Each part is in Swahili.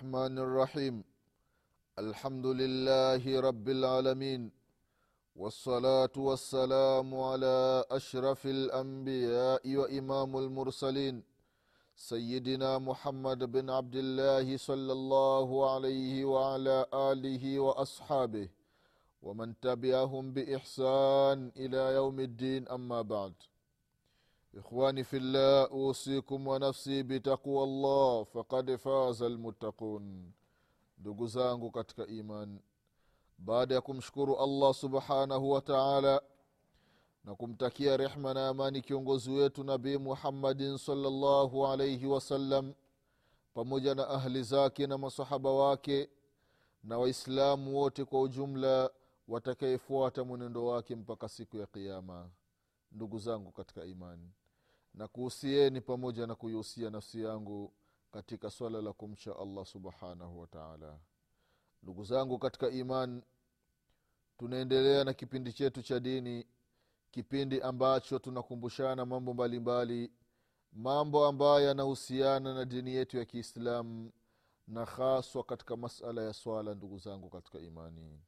الرحمن الرحيم. الحمد لله رب العالمين. والصلاة والسلام على أشرف الأنبياء وإمام المرسلين. سيدنا محمد بن عبد الله صلى الله عليه وعلى آله وأصحابه ومن تبعهم بإحسان إلى يوم الدين. أما بعد. Ikhwani في usikum أوصيكم ونفسي بتقوى الله فقد faza المتقون ndugu zangu katika iman baada ya kumshukuru allah subhanahu wa taala na kumtakia rehma na amani kiongozi wetu nabii muhammadin salllahu pamoja na ahli zake na masahaba wake na waislamu wote kwa ujumla watakayefuata mwenendo wake mpaka siku ya qiama ndugu zangu katika imani na kuhusieni pamoja na kuihusia nafsi yangu katika swala la kumcha allah subhanahu wataala ndugu zangu katika iman tunaendelea na kipindi chetu cha dini kipindi ambacho tunakumbushana mambo mbalimbali mambo ambayo yanahusiana na dini yetu ya kiislamu na haswa katika masala ya swala ndugu zangu katika imani.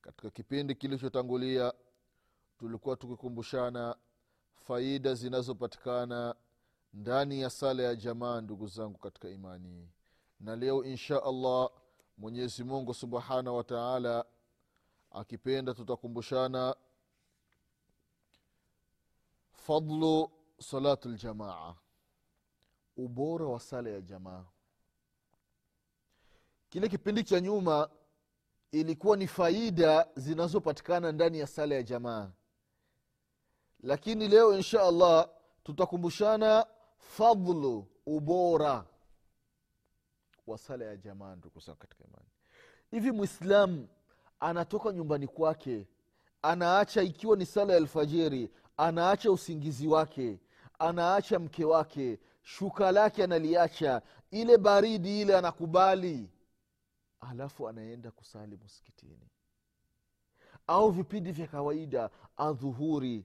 Katika kipindi kilichotangulia tulikuwa tukikumbushana faida zinazopatikana ndani ya sala ya jamaa ndugu zangu katika imani. Na leo insha allah mwenyezi mungu subhanahu wa taala akipenda tutakumbushana fadlu salatu ljamaa ubora wa sala ya jamaa. Kile kipindi cha nyuma ilikuwa ni faida zinazopatikana ndani ya sala ya jamaa lakini leo insha allah tutakumbushana fadhlu ubora wa sala ya jamaa ndugu zangu katika imani. Hivi mwislam anatoka nyumbani kwake anaacha ikiwa ni sala ya alfajiri anaacha usingizi wake anaacha mke wake shuka lake analiacha ile baridi ile anakubali alafu anaenda kusali msikitini. Au vipindi vya kawaida adhuhuri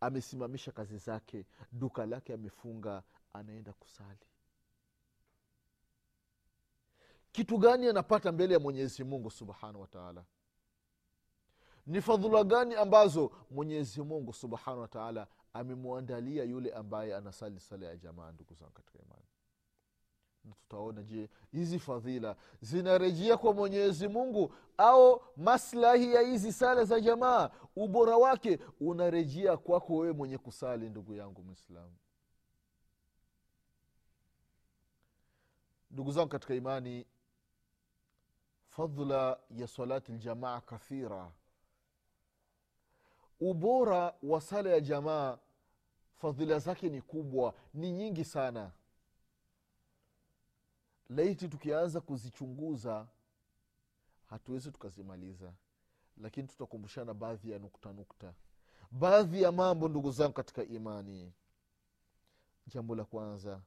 amesimamisha kazi zake duka lake amefunga anaenda kusali. Kitu gani anapata mbele ya mwenyezi mungu subhanahu wataala ni fadhula gani ambazo mwenyezi mungu subhanahu wataala amemwandalia yule ambaye anasali sala ya jamaa ndugu zangu katika imani tutaona je hizi fadhila zinarejea kwa mwenyezi mungu au maslahi ya hizi sala za jamaa ubora wake unarejea kwako wewe mwenye kusali ndugu yangu mwislamu ndugu zangu katika imani fadhla ya salati ljamaa kathira. Ubora wa sala ya jamaa fadhila zake ni kubwa ni nyingi sana laiti tukianza kuzichunguza hatuwezi tukazimaliza. Lakini tutakumbushana baadhi ya nukta nukta. Baadhi ya mambo ndugu zangu katika imani. Jambo la kwanza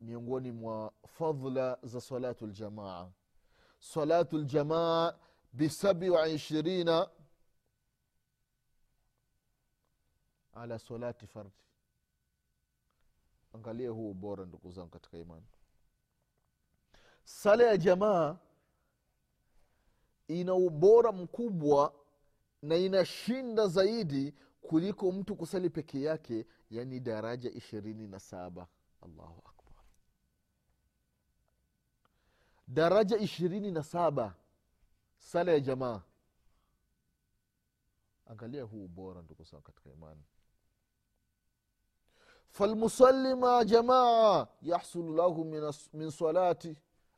miongoni mwa fadhla za salatu ljamaa salatu ljamaa bisabi wa ishirina ala salati fardi. Angalia huu ubora ndugu zangu katika imani sala ya jamaa ina ubora mkubwa na inashinda zaidi kuliko mtu kusali peke yake yani daraja ishirini na saba. Allahu akbar. Daraja ishirini na saba sala ya jamaa. Angalia huu ubora ndugu sana katika imani. Falmusalli maa jamaa yahsulu lahu min salati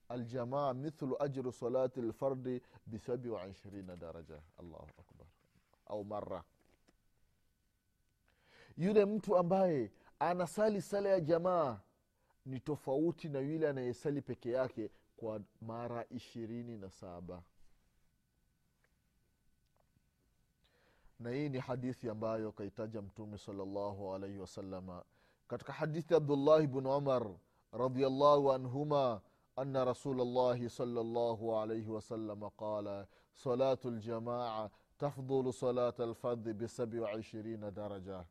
aljamaa mithlu ajru salati lfardi bisabi wa ishirina daraja allahu akbar au mara yule mtu ambaye anasali sala ya jamaa ni tofauti na yule anayesali peke yake kwa mara ishirini na saba. Na hii ni hadithi ambayo kaitaja mtume salllahu alaihi wasalama katika hadithi abdullahi bnu umar radiallahu anhuma أن رسول الله صلى الله عليه وسلم قال صلاة الجماعة تفضل صلاة الفرد بسبع وعشرين درجة.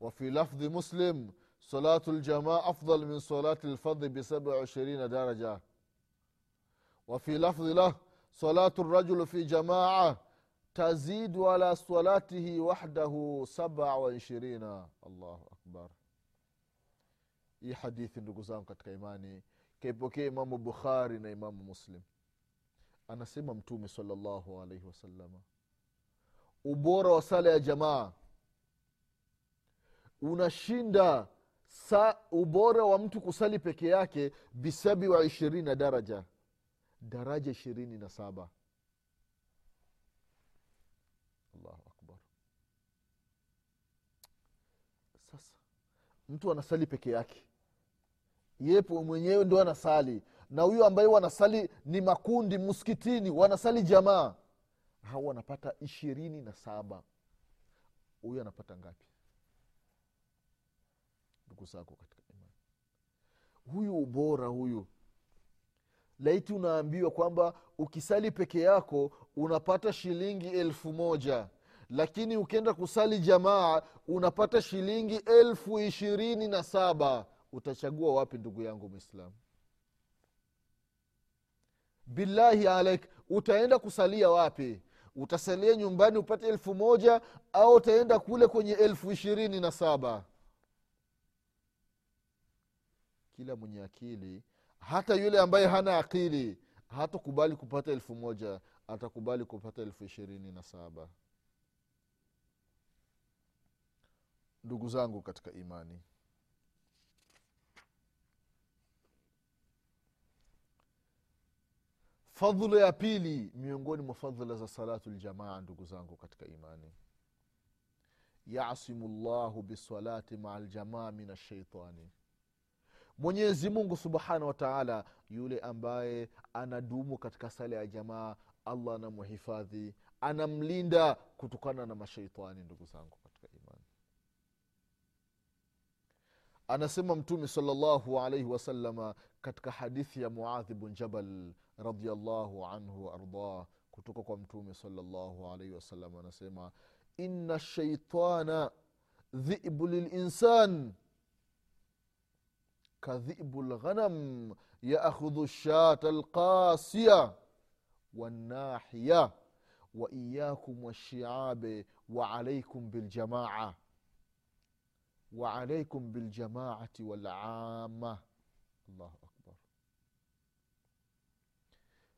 وفي لفظ مسلم صلاة الجماعة أفضل من صلاة الفرد بسبع وعشرين درجة. وفي لفظ له صلاة الرجل في جماعة تزيد على صلاته وحده سبع وعشرين. الله أكبر. Hii hadithi ndugu zangu katika imani kaipokea imamu bukhari na imamu muslim. Anasema mtume salallahu alaihi wasalama ubora wa sala ya jamaa unashinda sa ubora wa mtu kusali peke yake bisabi wa ishirina daraja daraja ishirini na saba. Allahu akbar. Sasa mtu anasali peke yake. Yepo mwenyewe ndo anasali. Na huyo ambaye wanasali ni makundi msikitini wanasali jamaa. Hao wanapata ishirini na saba. Huyu anapata ngapi? Ndugu zako katika imani. Huyu ubora huyu. Laiti unaambiwa kwamba ukisali peke yako unapata shilingi elfu moja lakini ukienda kusali jamaa unapata shilingi elfu ishirini na saba. Utachagua wapi ndugu yangu mwislamu billahi alaik utaenda kusalia wapi? Utasalia nyumbani upate elfu moja au utaenda kule kwenye elfu ishirini na saba? Kila mwenye akili hata yule ambaye hana akili hatakubali kupata elfu moja atakubali kupata elfu ishirini na saba ndugu zangu katika imani. Fadhula ya pili miongoni mwa fadhula za salatu ljamaa ndugu zangu katika imani. Yasimu llahu bisalati maa ljamaa min ashaitani mwenyezi mungu subhanahu wataala yule ambaye anadumu katika sala ya jamaa allah anamhifadhi anamlinda kutokana na mashaitani ndugu zangu katika imani anasema mtume salllahu alaihi wasalama katika hadithi ya muadhi bn jabal radiallahu anhu waardah kutoka kwa mtume salllahu alaihi wasallam anasema ina shaitana dhibu lilinsan kadhibu lghanam yaakhudhu shata alqasiya wanahiya waiyakum washiabe waalaikum biljamaa waalaikum biljamaati walama allahu akbar.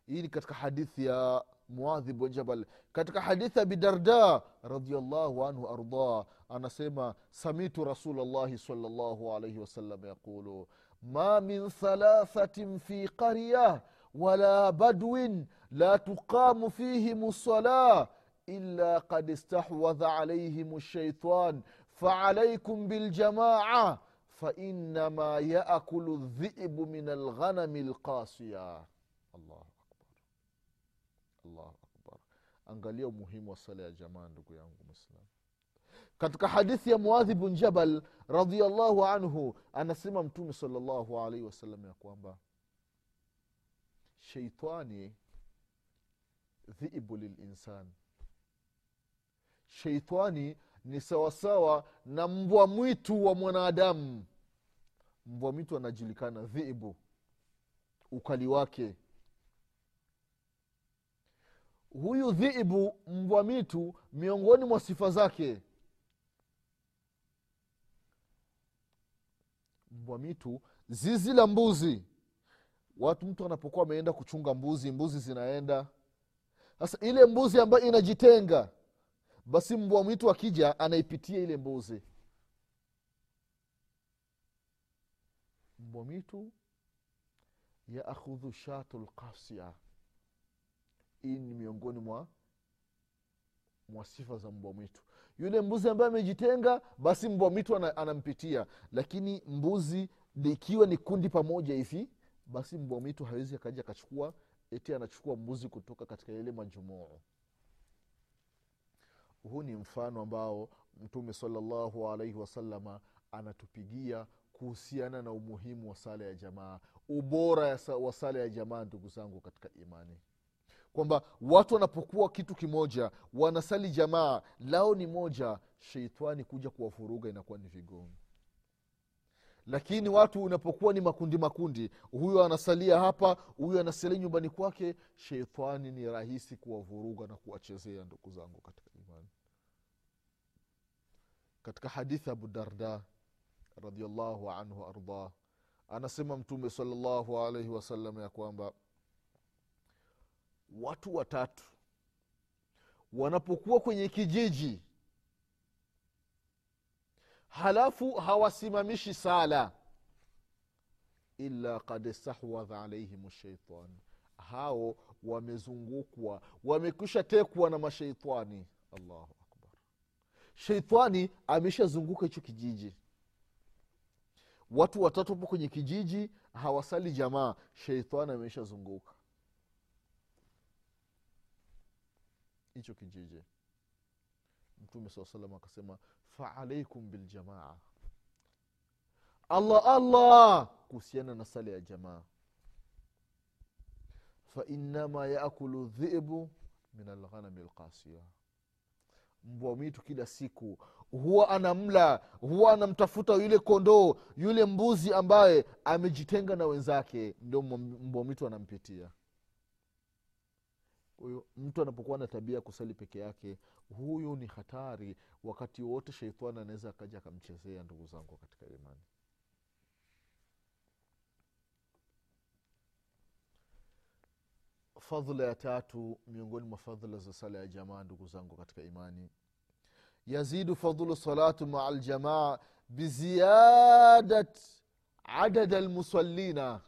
Hii ni katika hadithi ya muadhi bn jabal. Katika hadithi ya bidarda radiallahu anhu ardah anasema samitu rasulllahi salllahu alaihi wasallam yaqulu ma min thalathatin fi qarya wala badwin la tuqamu fihim lsalah illa qad istahwadha alaihim lshaitan faalaikum biljamaa fainama yaakulu dhibu min alghanami lqasia allahu akbar. Allahu angalia umuhimu wa sala ya jamaa ndugu yangu mwislamu katika hadithi ya muadhi bn jabal radiallahu anhu anasema mtume salllahu alaihi wasallam ya kwamba sheitani dhibu lilinsan sheitani ni sawasawa na mbwa mwitu wa mwanadamu. Mbwa mwitu anajulikana dhiibu ukali wake. Huyu dhiibu mbwa mitu miongoni mwa sifa zake. Mbwa mitu zizi la mbuzi. Watu mtu anapokuwa ameenda kuchunga mbuzi mbuzi zinaenda. Sasa ile mbuzi ambayo inajitenga basi mbwa mwitu akija anaipitia ile mbuzi. Mbwa mwitu yaakhudhu shatu lkasia hii ni miongoni mwa mwa sifa za mbwa mwitu. Yule mbuzi ambaye amejitenga basi mbwa mwitu anampitia. Lakini mbuzi likiwa ni kundi pamoja hivi basi mbwa mwitu hawezi akaja akachukua eti anachukua mbuzi kutoka katika ile majumuu huu ni mfano ambao mtume salallahu alaihi wasalama anatupigia kuhusiana na umuhimu wa sala ya jamaa ubora wa sala ya jamaa ndugu zangu katika imani. Kwamba watu wanapokuwa kitu kimoja wanasali jamaa lao ni moja sheitani kuja kuwafuruga inakuwa ni vigumu. Lakini watu unapokuwa ni makundi makundi huyo anasalia hapa huyo anasalia nyumbani kwake sheitani ni rahisi kuwavuruga na kuwachezea ndugu zangu katika katika hadithi abu darda radiallahu anhu ardah anasema mtume salllahu alaihi wasallam ya kwamba watu watatu wanapokuwa kwenye kijiji halafu hawasimamishi sala illa kad stahwadha alaihim shaitan hao wamezungukwa wamekwisha tekwa na masheitani allahu sheitani ameshazunguka hicho kijiji. Watu watatu po kwenye kijiji hawasali jamaa. Sheitani ameshazunguka hicho kijiji. Mtume saa salam akasema faalaikum biljamaa allah allah! Kuhusiana na sala ya jamaa. Fainama yakulu dhibu min alghanami lqasia mbwa mwitu kila siku. Huwa anamla huwa anamtafuta yule kondoo yule mbuzi ambaye amejitenga na wenzake ndio mbwa mwitu anampitia. Huyu mtu anapokuwa na tabia ya kusali peke yake huyu ni hatari. Wakati wote sheitani anaweza akaja akamchezea ndugu zangu katika imani fadhula ya tatu miongoni mwa fadhla za sala ya jamaa ndugu zangu katika imani yazidu fadhlu salatu maa ljamaa biziyadat adad almusallina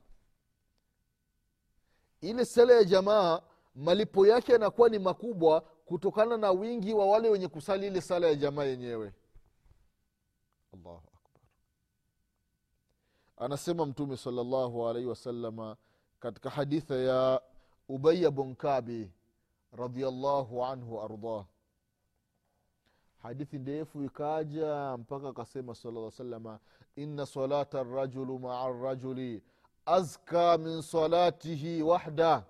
ile sala ya jamaa malipo yake yanakuwa ni makubwa kutokana na wingi wa wale wenye kusali ile sala ya jamaa yenyewe. Anasema mtume salllahu alaihi wasalama katika haditha ya ubaya bunkabi radiallahu anhu ardah hadithi ndefu ikaja mpaka akasema sala salama inna salata rajulu maa rajuli azka min salatihi wahdah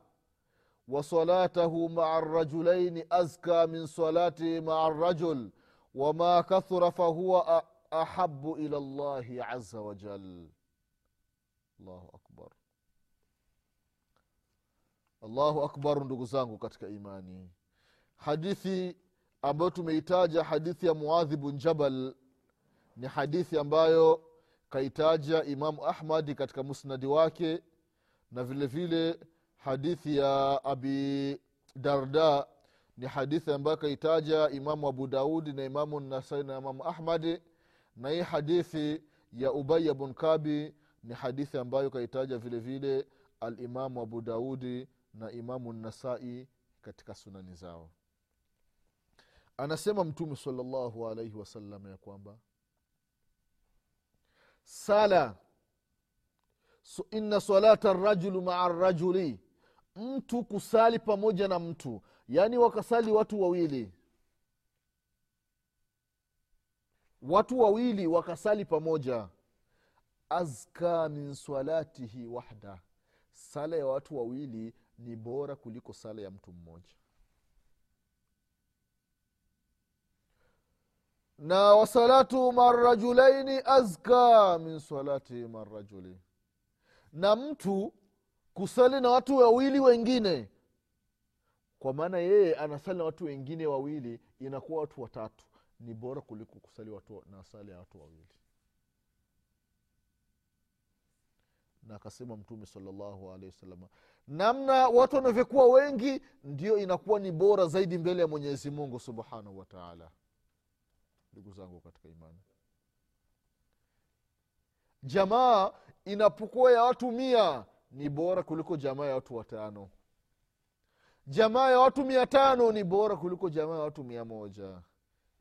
وصلاته مع الرجلين أزكى من صلاته مع الرجل وما كثر فهو أحب إلى الله عز وجل الله أكبر allahu akbaru ndugu zangu katika imani. Hadithi ambayo tumeitaja hadithi ya muadhi bun jabal ni hadithi ambayo kaitaja imamu ahmadi katika musnadi wake na vile vile hadithi ya abi darda ni hadithi ambayo kaitaja imamu abu daudi na imamu nasai na imamu ahmadi na hii hadithi ya ubaya bun kabi ni hadithi ambayo kaitaja vile vile alimamu abu daudi na imamu nasai katika sunani zao. Anasema mtume salllahu alaihi wasallam ya kwamba sala so inna salata rajulu maa rajuli. Mtu kusali pamoja na mtu yaani wakasali watu wawili. Watu wawili wakasali pamoja. Azka min salatihi wahda sala ya watu wawili ni bora kuliko sala ya mtu mmoja. Na wasalatu marajulaini azka min salati marajuli na mtu kusali na watu wawili wengine. Kwa maana yeye anasali na watu wengine wawili inakuwa watu watatu. Ni bora kuliko kusali watu na sali ya watu wawili na akasema mtume salllahu alehi wasalama namna watu wanavyokuwa wengi ndio inakuwa ni bora zaidi mbele ya mwenyezi mungu subhanahu wataala ndugu zangu katika imani jamaa inapokuwa ya watu mia ni bora kuliko jamaa ya watu watano. Jamaa ya watu mia tano ni bora kuliko jamaa ya watu mia moja.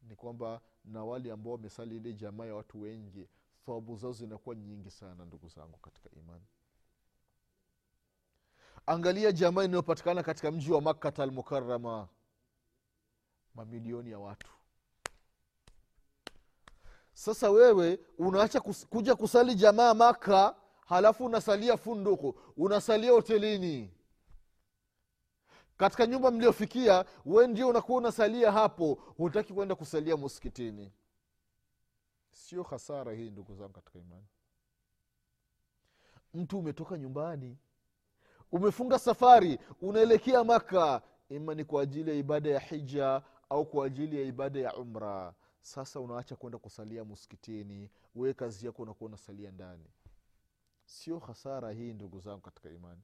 Ni kwamba na wale ambao wamesali ile jamaa ya watu wengi thawabu zao zinakuwa nyingi sana ndugu zangu katika imani. Angalia jamaa inayopatikana katika mji wa makkata almukarama mamilioni ya watu. Sasa wewe unaacha kus, kuja kusali jamaa maka halafu unasalia funduku. Unasalia hotelini. Katika nyumba mliofikia we ndio unakuwa unasalia hapo. Hutaki kwenda kusalia muskitini sio hasara hii ndugu zangu katika imani. Mtu umetoka nyumbani umefunga safari unaelekea maka ima ni kwa ajili ya ibada ya hija au kwa ajili ya ibada ya umra. Sasa unaacha kwenda kusalia muskitini wee kazi yako unakuwa unasalia ndani. Sio hasara hii ndugu zangu katika imani.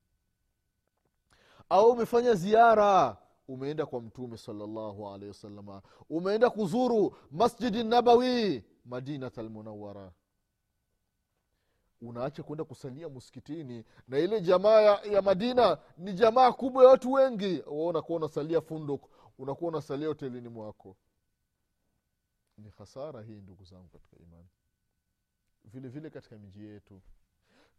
Au umefanya ziara umeenda kwa mtume salllahu alehi wasalama umeenda kuzuru masjidi nabawi madinat almunawara unaacha kwenda kusalia muskitini na ile jamaa ya, ya madina ni jamaa kubwa ya watu wengi. Wa unakuwa unasalia funduk. Unakuwa unasalia hotelini mwako. Ni hasara hii ndugu zangu katika imani. Vile vile katika miji yetu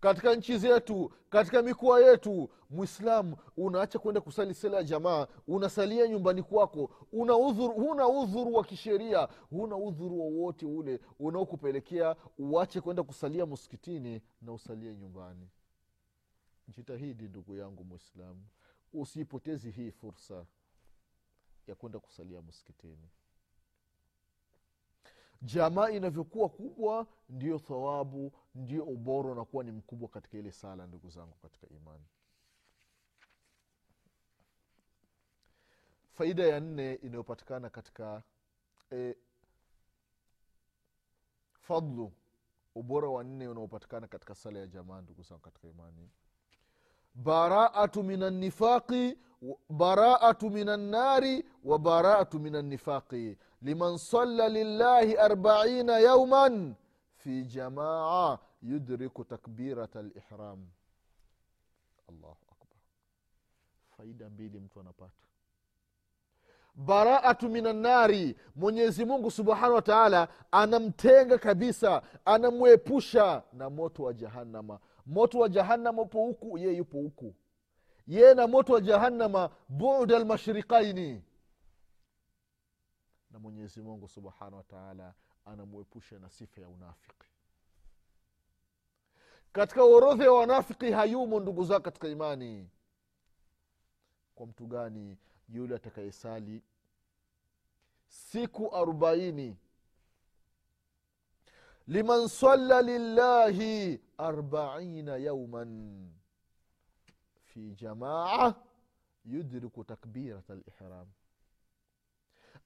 katika nchi zetu katika mikoa yetu mwislamu unaacha kwenda kusali sala ya jamaa unasalia nyumbani kwako una udhuru, huna udhuru wa kisheria huna udhuru wowote ule unaokupelekea uache kwenda kusalia muskitini na usalie nyumbani. Jitahidi ndugu yangu mwislamu usiipotezi hii fursa ya kwenda kusalia muskitini jamaa inavyokuwa kubwa ndio thawabu ndio ubora unakuwa ni mkubwa katika ile sala ndugu zangu katika imani. Faida ya nne inayopatikana katika e, fadlu ubora wa nne unaopatikana katika sala ya jamaa ndugu zangu katika imani baraatu min annifaqi baraatu min annari wa baraatu min annifaqi liman salla lillahi arbaina yauman fi jamaa yudriku takbirat lihram allahu akbar. Faida mbili mtu anapata. Baraatu min annari mwenyezi mungu subhanahu wa taala anamtenga kabisa anamwepusha na moto wa jahannama moto wa jahannama upo huku ye yupo huku. Ye na moto wa jahannama buda lmashriqaini na mwenyezi mungu subhanahu wataala anamwepusha na sifa ya unafiki. Katika orodha ya wanafiki hayumo ndugu zao katika imani. Kwa mtu gani? Yule atakayesali siku arobaini liman salla lillahi arbaina yauman fi jamaa yudriku takbirat lihram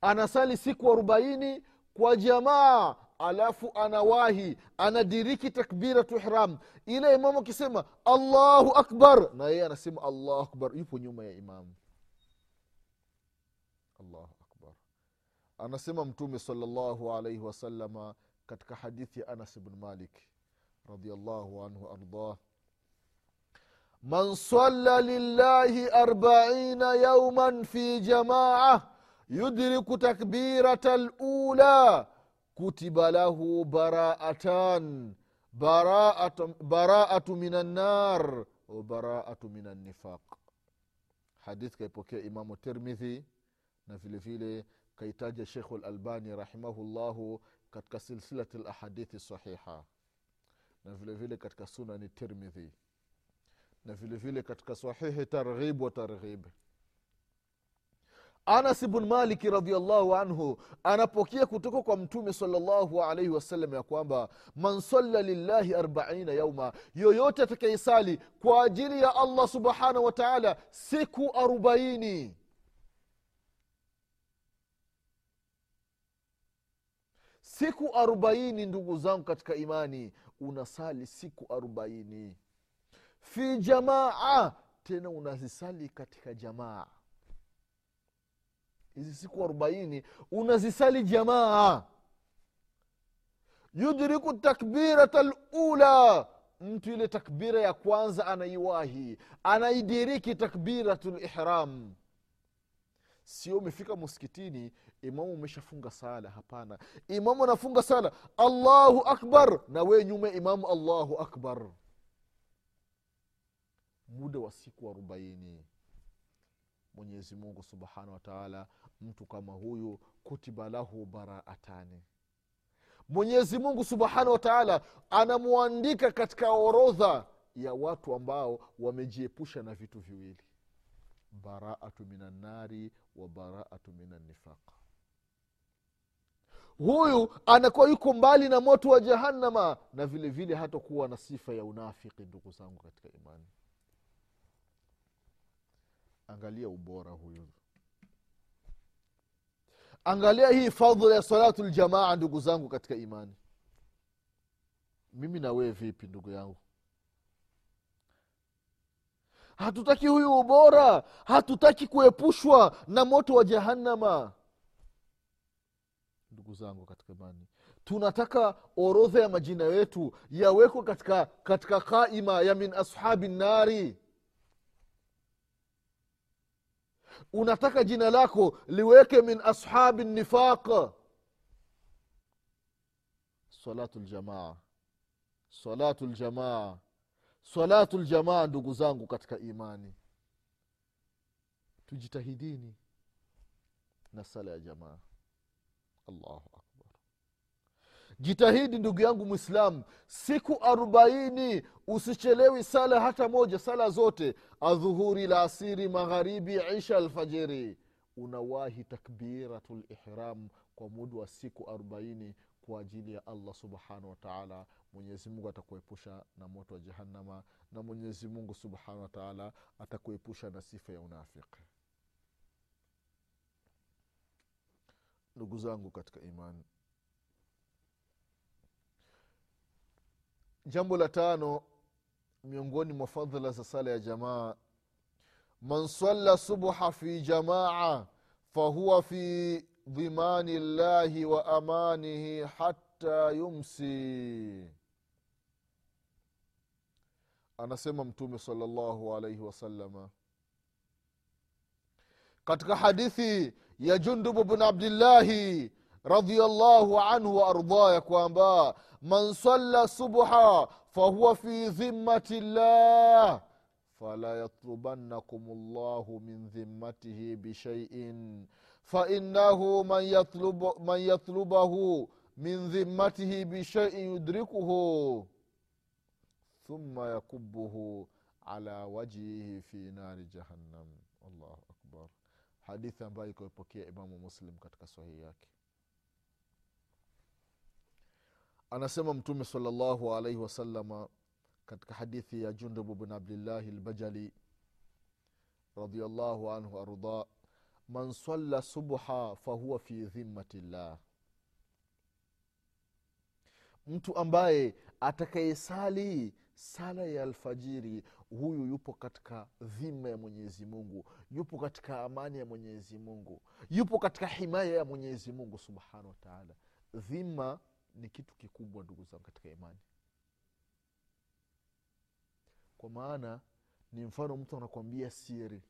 anasali siku arobaini kwa jamaa alafu anawahi anadiriki takbiratu ihram. Ile imamu akisema allahu akbar na yeye anasema allahu akbar yupo nyuma ya imamu. Allahu akbar. Anasema mtume salllahu alaihi wasalama katika hadithi ya anas bn malik radiallahu anhu ardah. Man salla lillahi arbaina yauman fi jamaa yudriku takbirata lula kutiba lahu baraatan baraatu, baraatu min annar wabaraatu min annifaq hadith kaipokea imamu tirmidhi na vile kaitaja shekhu lalbani rahimahullahu katika silsilati lahadithi sahiha na vile vile katika sunani tirmidhi. Na vile vile katika sahihi targhib wa targhib. Anas bn maliki radiallahu anhu anapokea kutoka kwa mtume salllahu alaihi wasallam ya kwamba man salla lillahi arbaina yauma yoyote atakayesali kwa ajili ya allah subhanahu wa taala siku arobaini siku arobaini ndugu zangu katika imani unasali siku arobaini. Fi jamaa tena unazisali katika jamaa. Hizi siku arobaini unazisali jamaa. Yudriku takbirata lula mtu ile takbira ya kwanza anaiwahi anaidiriki takbiratu lihram sio umefika muskitini imamu umeshafunga sala hapana. Imamu anafunga sala allahu akbar. Na wee nyuma imamu allahu akbar. Muda wa siku arobaini. Mwenyezi mungu subhanahu wataala mtu kama huyu kutiba lahu baraatani. Mwenyezi mungu subhanahu wataala anamwandika katika orodha ya watu ambao wamejiepusha na vitu viwili baraatu min annari wa baraatu min annifaq huyu anakuwa yuko mbali na moto wa jahannama na vile vile hatakuwa na sifa ya unafiki ndugu zangu katika imani. Angalia ubora huyu. Angalia hii fadhla ya salatu ljamaa ndugu zangu katika imani. Mimi na wewe vipi ndugu yangu hatutaki huyu ubora. Hatutaki kuepushwa na moto wa jahannama. Ndugu zangu katika imani tunataka orodha ya majina yetu yawekwe katika katika qaima ya min ashabi nnari unataka jina lako liweke min ashabi nifaq. Salatu ljamaa salatu ljamaa salatu ljamaa ndugu zangu katika imani. Tujitahidini na sala ya jamaa. Allahu akbar. Jitahidi ndugu yangu mwislamu siku arobaini usichelewi sala hata moja sala zote. Adhuhuri la asiri magharibi isha alfajiri. Unawahi takbiratu lihram kwa muda wa siku arobaini kwa ajili ya allah subhanahu wataala mwenyezimungu atakuepusha na moto wa jahannama na mwenyezi mungu subhanahu wataala atakuepusha na sifa ya unafiki. Ndugu zangu katika imani jambo la tano miongoni mwa fadhila za sala ya jamaa man salla subha fi jamaa fahuwa fi dhimani llahi wa amanihi hatta yumsi anasema mtume salllahu alaihi wasalama katika hadithi ya jundubu bn abdillahi radiallahu anhu waardah ya kwamba man salla subha fahuwa fi dhimmati llah fala yatlubannakum llahu min dhimmatihi bishaiin fainahu man, yatlub, man yatlubahu min dhimmatihi bishaiin yudrikuhu thumma yakubuhu ala wajhihi fi nari jahannam. Allahu akbar. Hadithi ambayo ikaipokea imamu muslim katika sahihi yake. Anasema mtume salllahu alaihi wasalama katika hadithi ya jundubu bn abdillahi lbajali radiallahu anhu arda man salla subha fahuwa fi dhimmati llah mtu ambaye atakayesali sala ya alfajiri huyu yupo katika dhima ya mwenyezi mungu yupo katika amani ya mwenyezi mungu yupo katika himaya ya mwenyezi mungu subhanahu wataala dhima ni kitu kikubwa ndugu zangu katika imani. Kwa maana ni mfano mtu anakwambia siri.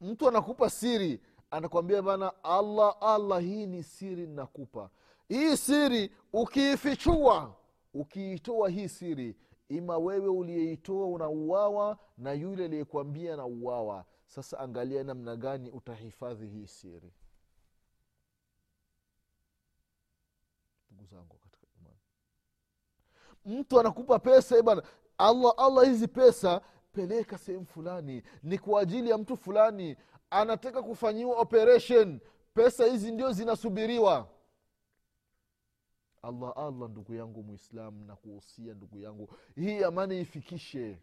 Mtu anakupa siri anakwambia bana allah allah hii ni siri nakupa hii siri ukiifichua ukiitoa hii siri ima wewe uliyeitoa unauawa na yule aliyekwambia na uawa sasa angalia namna gani utahifadhi hii siri. Ndugu zangu katika imani. Mtu anakupa pesa bana allah allah hizi pesa peleka sehemu fulani. Ni kwa ajili ya mtu fulani. Anataka kufanyiwa operation. Pesa hizi ndio zinasubiriwa allah allah ndugu yangu mwislamu na kuhusia ndugu yangu hii amana ifikishe.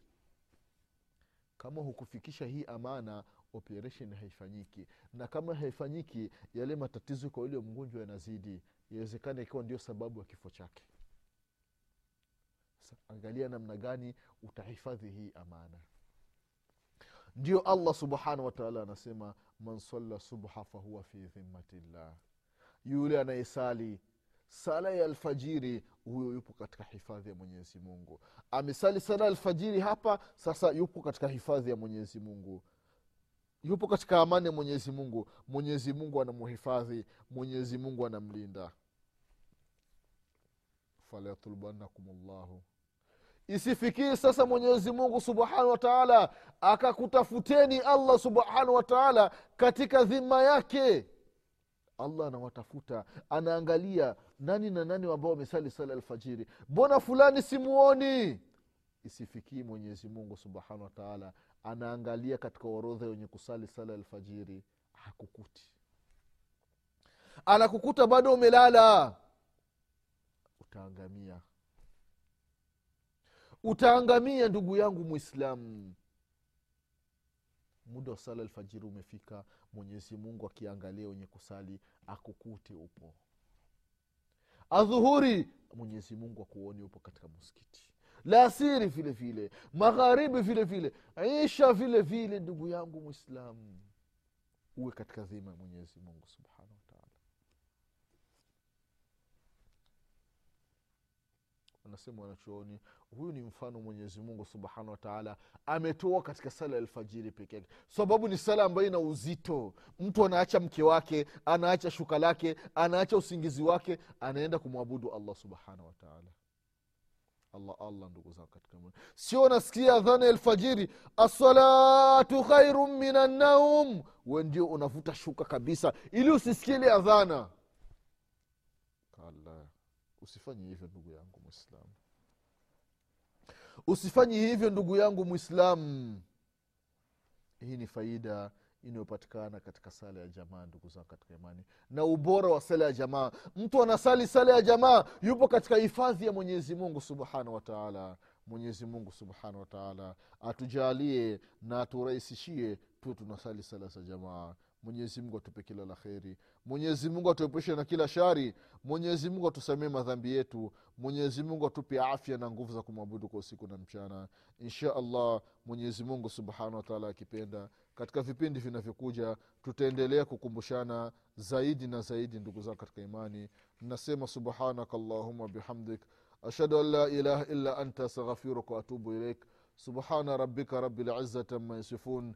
Kama hukufikisha hii amana operation haifanyiki. Na kama haifanyiki yale matatizo kwa yule mgonjwa yanazidi. Yawezekana ikiwa ndio sababu ya kifo chake. Angalia namna gani utahifadhi hii amana. Ndio allah subhanahu wataala anasema man salla subha fahuwa fi dhimmatillah yule anayesali sala ya alfajiri huyo yupo katika hifadhi ya mwenyezi mungu. Amesali sala ya alfajiri hapa sasa yupo katika hifadhi ya mwenyezi mungu. Yupo katika amani ya mwenyezi mungu. Mwenyezi mungu anamuhifadhi. Mwenyezi mungu anamlinda. Falayatulubanakum llahu isifikii sasa mwenyezi mungu subhanahu wa taala akakutafuteni allah subhanahu wa taala katika dhima yake allah anawatafuta anaangalia nani na nani ambao wamesali sala alfajiri. Mbona fulani simuoni? Isifikii mwenyezi mungu subhanahu wa taala anaangalia katika orodha wenye kusali sala alfajiri hakukuti. Anakukuta bado umelala. Utaangamia. Utaangamia ndugu yangu mwislamu muda wa sala alfajiri umefika mwenyezi mungu akiangalia wenye kusali akukute upo. Adhuhuri mwenyezi mungu akuoni upo katika muskiti lasiri vile vile magharibi vile vile isha vile vile ndugu yangu mwislamu uwe katika dhima ya mwenyezi mungu subhanahu wanasema wanachuoni huyu ni mfano mwenyezi mungu subhanahu wataala ametoa katika sala ya alfajiri peke sababu ni sala ambayo ina uzito. Mtu anaacha mke wake anaacha shuka lake anaacha usingizi wake anaenda kumwabudu allah subhanahu wataala allah allah ndugu zangu katika sio nasikia adhana alfajiri? Assalatu khairun min annaum we ndio unavuta shuka kabisa ili usisikie ile adhana. Usifanye hivyo ndugu yangu mwislamu usifanye hivyo ndugu yangu mwislamu hii ni faida inayopatikana katika sala ya jamaa ndugu zangu katika imani na ubora wa sala ya jamaa. Mtu anasali sala ya jamaa yupo katika hifadhi ya mwenyezi mungu subhanahu wataala mwenyezi mungu subhanahu wataala atujalie na aturahisishie tu tunasali sala za jamaa mwenyezi mungu atupe kila la kheri. Mwenyezi mungu atuepushe na kila shari. Mwenyezi mungu atusamee madhambi yetu. Mwenyezi mungu atupe afya na nguvu za kumwabudu kwa usiku na mchana. Insha allah mwenyezi mungu subhanahu wataala akipenda katika vipindi vinavyokuja tutaendelea kukumbushana zaidi na zaidi ndugu zangu katika imani. Nasema subhanaka allahuma bihamdik. Ashhadu an la ilaha illa anta astaghfiruka waatubu ilaik subhana rabika rabi ama yasifun